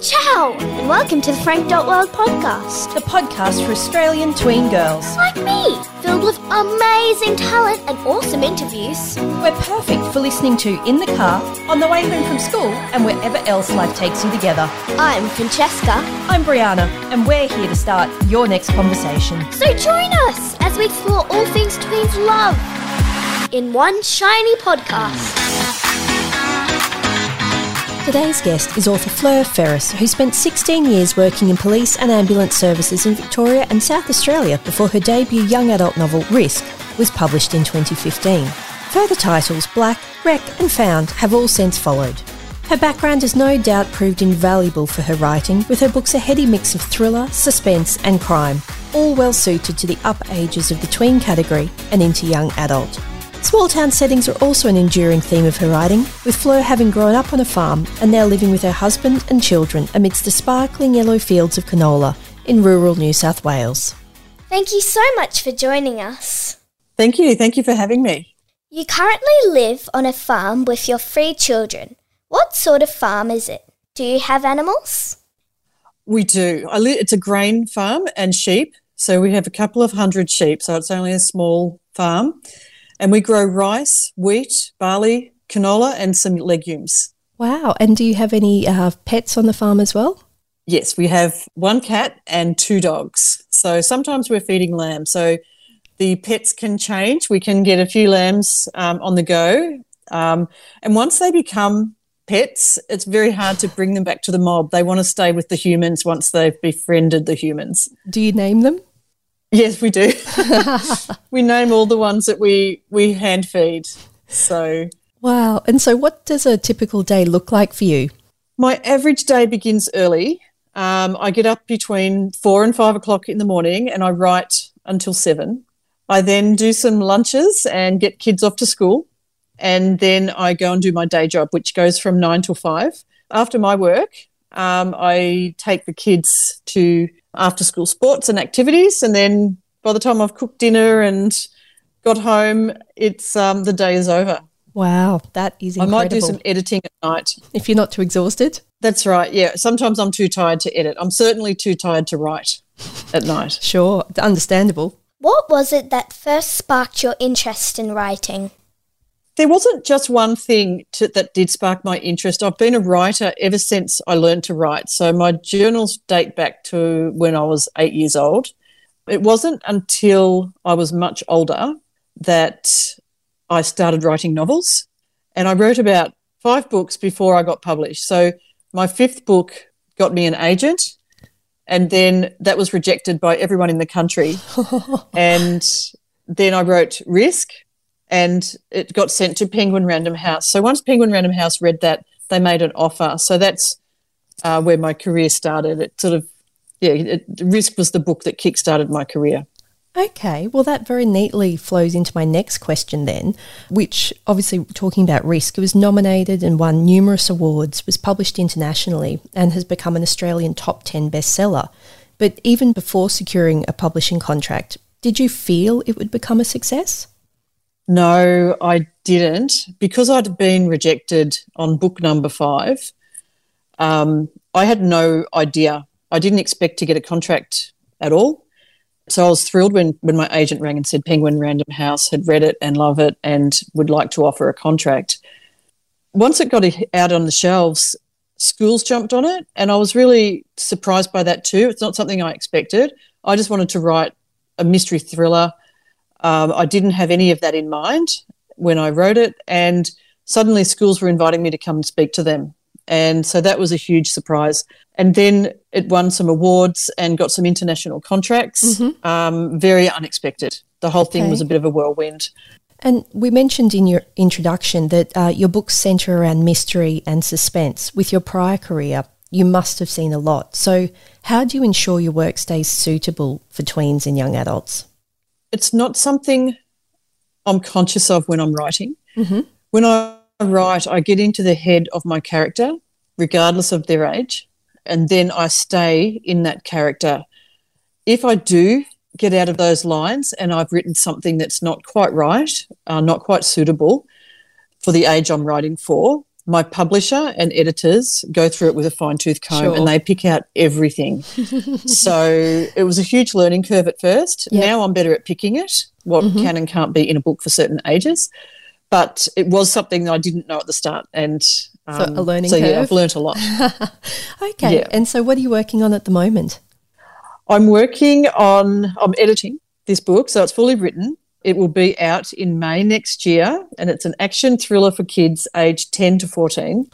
Ciao, and welcome to the Frank Dot World podcast. the podcast for Australian tween girls. Like me, filled with amazing talent and awesome interviews. We're perfect for listening to in the car, on the way home from school, and wherever else life takes you together. I'm Francesca, I'm Brianna, and we're here to start your next conversation. so join us as we explore all things tweens love in one shiny podcast. Today's guest is author Fleur Ferris, who spent 16 years working in police and ambulance services in Victoria and South Australia before her debut young adult novel Risk was published in 2015. Further titles Black, Wreck, and Found have all since followed. Her background has no doubt proved invaluable for her writing, with her books a heady mix of thriller, suspense, and crime, all well suited to the up ages of the tween category and into young adult. Small town settings are also an enduring theme of her writing, with Fleur having grown up on a farm and now living with her husband and children amidst the sparkling yellow fields of canola in rural New South Wales. Thank you so much for joining us. Thank you. Thank you for having me. You currently live on a farm with your three children. What sort of farm is it? Do you have animals? We do. Li- it's a grain farm and sheep. So we have a couple of hundred sheep. So it's only a small farm. And we grow rice, wheat, barley, canola, and some legumes. Wow, and do you have any uh, pets on the farm as well? Yes, we have one cat and two dogs. So sometimes we're feeding lambs. So the pets can change. We can get a few lambs um, on the go. Um, and once they become pets, it's very hard to bring them back to the mob. They want to stay with the humans once they've befriended the humans. Do you name them? Yes, we do. we name all the ones that we we hand feed. So Wow, and so what does a typical day look like for you? my average day begins early. Um, I get up between four and five o'clock in the morning, and I write until seven. I then do some lunches and get kids off to school, and then I go and do my day job, which goes from nine till five. After my work, um, I take the kids to after school sports and activities, and then by the time I've cooked dinner and got home, it's um, the day is over. Wow, that is incredible. I might do some editing at night. if you're not too exhausted. That's right. Yeah. Sometimes I'm too tired to edit. I'm certainly too tired to write at night. Sure, understandable. What was it that first sparked your interest in writing? There wasn't just one thing to, that did spark my interest. I've been a writer ever since I learned to write. So my journals date back to when I was eight years old. It wasn't until I was much older that I started writing novels. And I wrote about five books before I got published. So my fifth book got me an agent. And then that was rejected by everyone in the country. and then I wrote Risk, and it got sent to Penguin Random House. So once Penguin Random House read that, they made an offer. So that's uh, where my career started. It sort of, yeah, it, Risk was the book that kickstarted my career. Okay, well, that very neatly flows into my next question, then, which obviously, talking about risk, it was nominated and won numerous awards, was published internationally, and has become an Australian top 10 bestseller. But even before securing a publishing contract, did you feel it would become a success? No, I didn't because I'd been rejected on book number five. Um, I had no idea. I didn't expect to get a contract at all. So I was thrilled when, when my agent rang and said Penguin Random House had read it and love it and would like to offer a contract. Once it got out on the shelves, schools jumped on it, and I was really surprised by that too. It's not something I expected. I just wanted to write a mystery thriller. Um, I didn't have any of that in mind when I wrote it, and suddenly schools were inviting me to come and speak to them. And so that was a huge surprise. And then it won some awards and got some international contracts. Um, very unexpected. The whole thing was a bit of a whirlwind. And we mentioned in your introduction that uh, your books centre around mystery and suspense. With your prior career, you must have seen a lot. So, how do you ensure your work stays suitable for tweens and young adults? It's not something I'm conscious of when I'm writing. When I write, I get into the head of my character, regardless of their age, and then I stay in that character. If I do get out of those lines and I've written something that's not quite right, uh, not quite suitable for the age I'm writing for, my publisher and editors go through it with a fine tooth comb Sure. and they pick out everything. so it was a huge learning curve at first. Yep. Now I'm better at picking it, what Mhm. can and can't be in a book for certain ages. But it was something that I didn't know at the start. And So a learning so, yeah. I've learnt a lot. okay. Yeah. And so, what are you working on at the moment? I'm working on, I'm editing this book, so it's fully written. It will be out in May next year, and it's an action thriller for kids aged 10 to 14.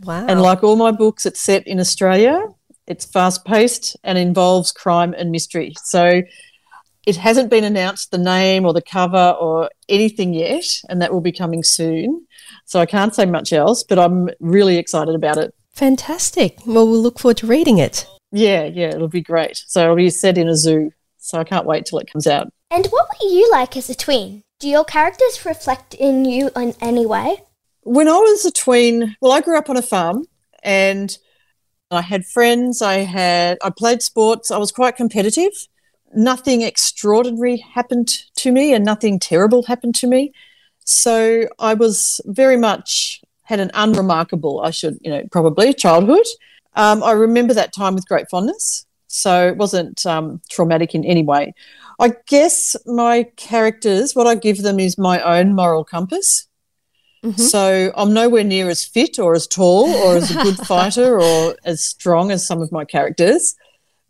Wow. And like all my books, it's set in Australia. It's fast paced and involves crime and mystery. So it hasn't been announced the name or the cover or anything yet, and that will be coming soon. So I can't say much else, but I'm really excited about it. Fantastic. Well, we'll look forward to reading it. Yeah, yeah, it'll be great. So it'll be set in a zoo. So I can't wait till it comes out. And what were you like as a tween? Do your characters reflect in you in any way? when I was a tween, well, I grew up on a farm and I had friends. I had I played sports. I was quite competitive. Nothing extraordinary happened to me, and nothing terrible happened to me. So I was very much had an unremarkable, I should, you know, probably childhood. Um, I remember that time with great fondness. So it wasn't um, traumatic in any way. I guess my characters, what I give them is my own moral compass. Mhm. So I'm nowhere near as fit or as tall or as a good fighter or as strong as some of my characters,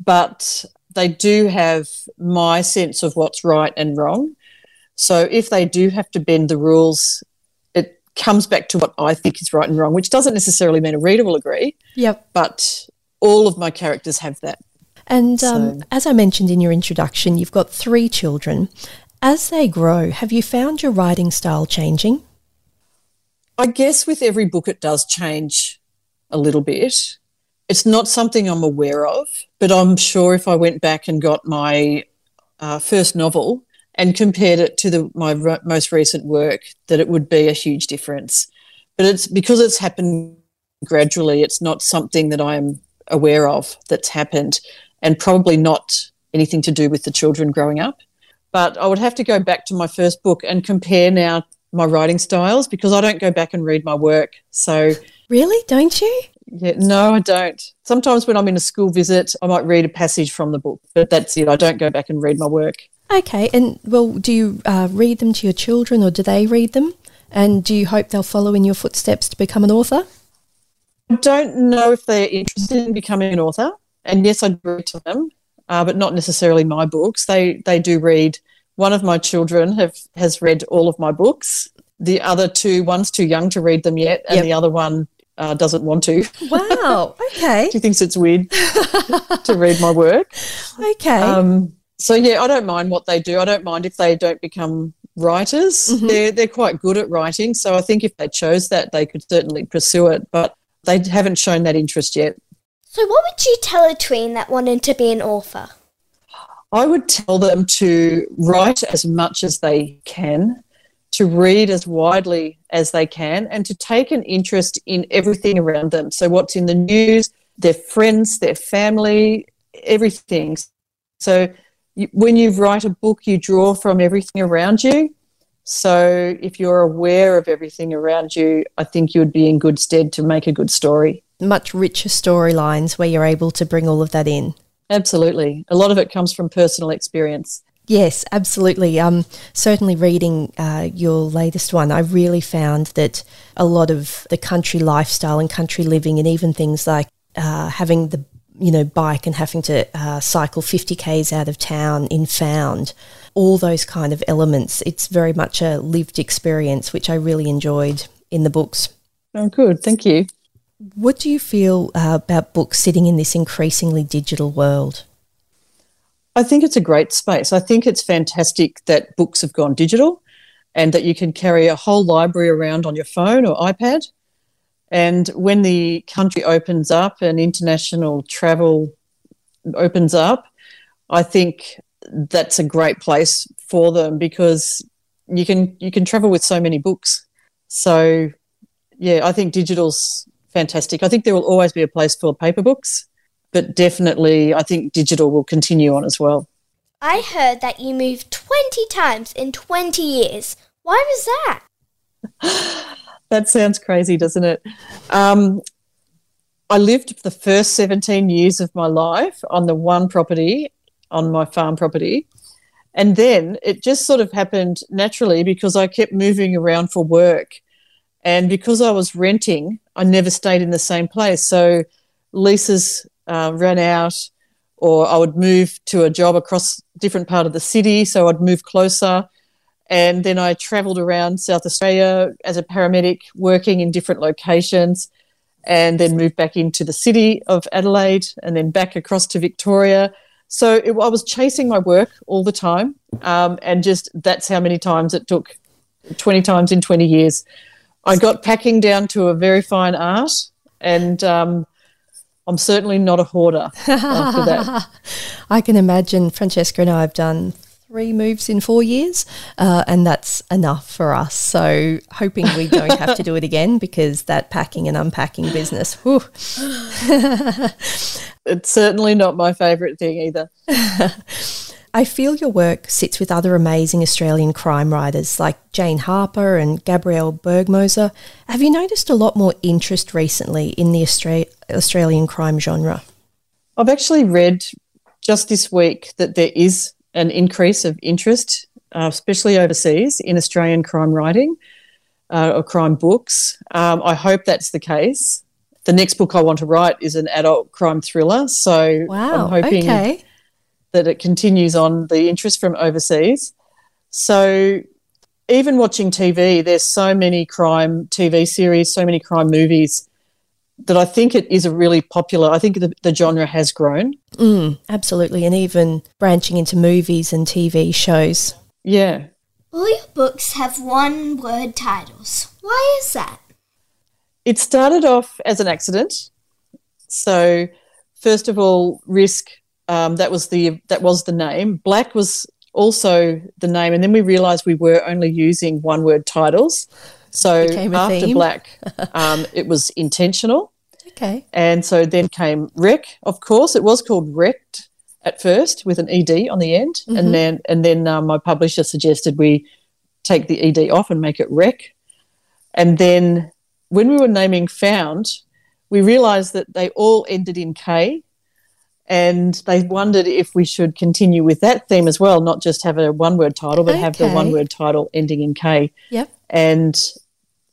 but they do have my sense of what's right and wrong. So if they do have to bend the rules, it comes back to what I think is right and wrong, which doesn't necessarily mean a reader will agree, Yep. but all of my characters have that. And um, So- as I mentioned in your introduction, you've got three children. As they grow, have you found your writing style changing? I guess with every book, it does change a little bit. It's not something I'm aware of, but I'm sure if I went back and got my uh, first novel and compared it to the, my ro- most recent work, that it would be a huge difference. But it's because it's happened gradually, it's not something that I am aware of that's happened, and probably not anything to do with the children growing up. But I would have to go back to my first book and compare now my writing styles because I don't go back and read my work. So, Really? Don't you? yeah, no, I don't. Sometimes when I'm in a school visit, I might read a passage from the book, but that's it. I don't go back and read my work. Okay. And well, do you uh, read them to your children or do they read them? And do you hope they'll follow in your footsteps to become an author? I don't know if they're interested in becoming an author, and yes, I do read to them, uh, but not necessarily my books. They they do read. One of my children have has read all of my books. The other two, one's too young to read them yet, and Yep. the other one uh, doesn't want to. Wow. Okay. she thinks it's weird to read my work. Okay. Um, so yeah, I don't mind what they do. I don't mind if they don't become writers. Mhm. They're they're quite good at writing. So I think if they chose that, they could certainly pursue it. But they haven't shown that interest yet. So, what would you tell a tween that wanted to be an author? I would tell them to write as much as they can, to read as widely as they can, and to take an interest in everything around them. So, what's in the news, their friends, their family, everything. So, when you write a book, you draw from everything around you. So, if you're aware of everything around you, I think you would be in good stead to make a good story. Much richer storylines where you're able to bring all of that in. Absolutely. A lot of it comes from personal experience. Yes, absolutely. Um, certainly, reading uh, your latest one, I really found that a lot of the country lifestyle and country living, and even things like uh, having the you know bike and having to uh, cycle 50 k's out of town in Found, all those kind of elements. It's very much a lived experience, which I really enjoyed in the books. Oh, good. Thank you. What do you feel uh, about books sitting in this increasingly digital world? I think it's a great space. I think it's fantastic that books have gone digital and that you can carry a whole library around on your phone or iPad. And when the country opens up and international travel opens up, I think that's a great place for them because you can you can travel with so many books. So yeah, I think digital's fantastic. I think there will always be a place for paper books but definitely I think digital will continue on as well. I heard that you moved 20 times in 20 years. Why was that? that sounds crazy, doesn't it? Um, I lived the first 17 years of my life on the one property, on my farm property. And then it just sort of happened naturally because I kept moving around for work. And because I was renting, I never stayed in the same place. So leases uh, ran out, or I would move to a job across different part of the city. So I'd move closer. And then I travelled around South Australia as a paramedic, working in different locations and then moved back into the city of Adelaide and then back across to Victoria. So it, I was chasing my work all the time. Um, and just that's how many times it took 20 times in 20 years. I got packing down to a very fine art and um, I'm certainly not a hoarder after that. I can imagine Francesca and I have done three moves in four years, uh, and that's enough for us. So, hoping we don't have to do it again because that packing and unpacking business, whew. it's certainly not my favourite thing either. I feel your work sits with other amazing Australian crime writers like Jane Harper and Gabrielle Bergmoser. Have you noticed a lot more interest recently in the Austra- Australian crime genre? I've actually read just this week that there is an increase of interest, uh, especially overseas, in Australian crime writing uh, or crime books. Um, I hope that's the case. The next book I want to write is an adult crime thriller, so wow, I'm hoping okay. That it continues on the interest from overseas. So even watching TV, there's so many crime TV series, so many crime movies that I think it is a really popular. I think the, the genre has grown. Mm, absolutely, and even branching into movies and TV shows. Yeah. All your books have one word titles. Why is that? It started off as an accident. So, first of all, Risk. Um, that was the that was the name. Black was also the name, and then we realised we were only using one word titles. So after theme. Black, um, it was intentional. Okay. And so then came Wreck, of course. It was called Wrecked at first with an ED on the end. Mm-hmm. And then and then um, my publisher suggested we take the ED off and make it Wreck. And then when we were naming Found, we realized that they all ended in K. And they wondered if we should continue with that theme as well, not just have a one word title, but have the one word title ending in K. Yep. and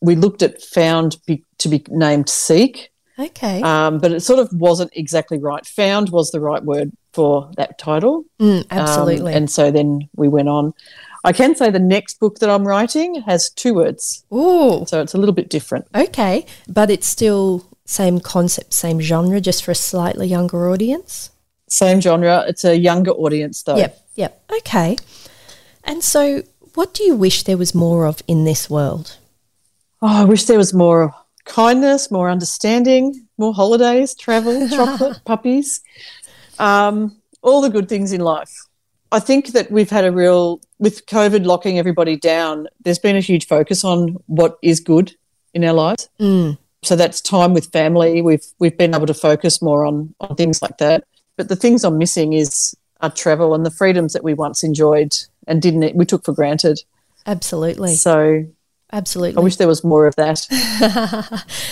we looked at found be, to be named seek. Okay. um, but it sort of wasn't exactly right. Found was the right word for that title. Mm, Um, absolutely. and so then we went on. I can say the next book that i'm writing has two words. Ooh. so it's a little bit different. Okay, but it's still same concept, same genre, just for a slightly younger audience. same genre it's a younger audience though Yep. Yep. Okay. And so, what do you wish there was more of in this world? oh i wish there was more kindness more understanding more holidays travel chocolate puppies um, all the good things in life I think that we've had a real, with COVID locking everybody down, there's been a huge focus on what is good in our lives. Mm. So that's time with family. We've we've been able to focus more on on things like that. But the things I'm missing is our travel and the freedoms that we once enjoyed and didn't we took for granted. Absolutely. So Absolutely. I wish there was more of that.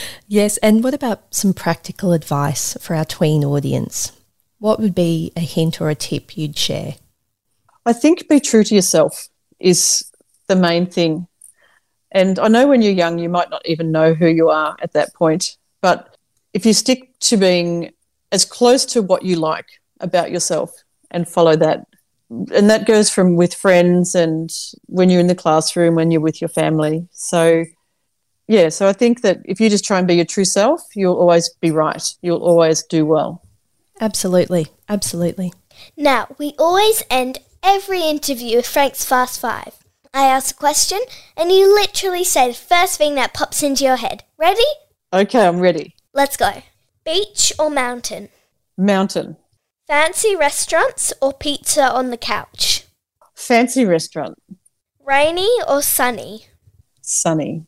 yes. And what about some practical advice for our tween audience? What would be a hint or a tip you'd share? I think be true to yourself is the main thing. And I know when you're young, you might not even know who you are at that point. But if you stick to being as close to what you like about yourself and follow that, and that goes from with friends and when you're in the classroom, when you're with your family. So, yeah, so I think that if you just try and be your true self, you'll always be right. You'll always do well. Absolutely. Absolutely. Now, we always end every interview with Frank's Fast Five. I ask a question, and you literally say the first thing that pops into your head. Ready? Okay, I'm ready. Let's go. Beach or mountain? Mountain, Fancy restaurants or pizza on the couch? fancy restaurant, Rainy or sunny? sunny.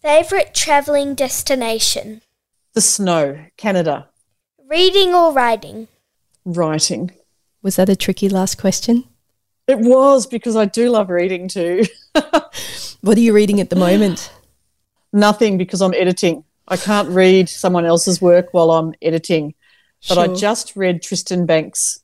Favourite travelling destination? The snow, Canada, Reading or writing? writing. Was that a tricky last question? It was because I do love reading too. What are you reading at the moment? Nothing because I'm editing. I can't read someone else's work while I'm editing. But I just read Tristan Bancks'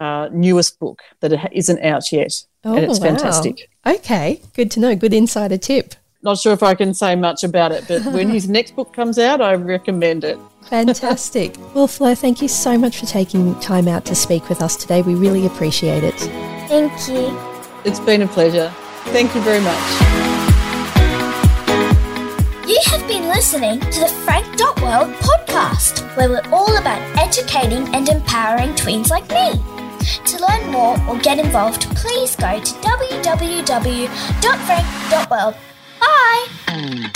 uh, newest book that isn't out yet, and it's Oh, wow. fantastic. Okay, good to know. Good insider tip. Not sure if I can say much about it, but when his next book comes out, I recommend it. Fantastic. well, Flo, thank you so much for taking time out to speak with us today. We really appreciate it. Thank you. It's been a pleasure. Thank you very much. You have been listening to the Frank Dot World podcast, where we're all about educating and empowering tweens like me. To learn more or get involved, please go to www.frank.world. Bye!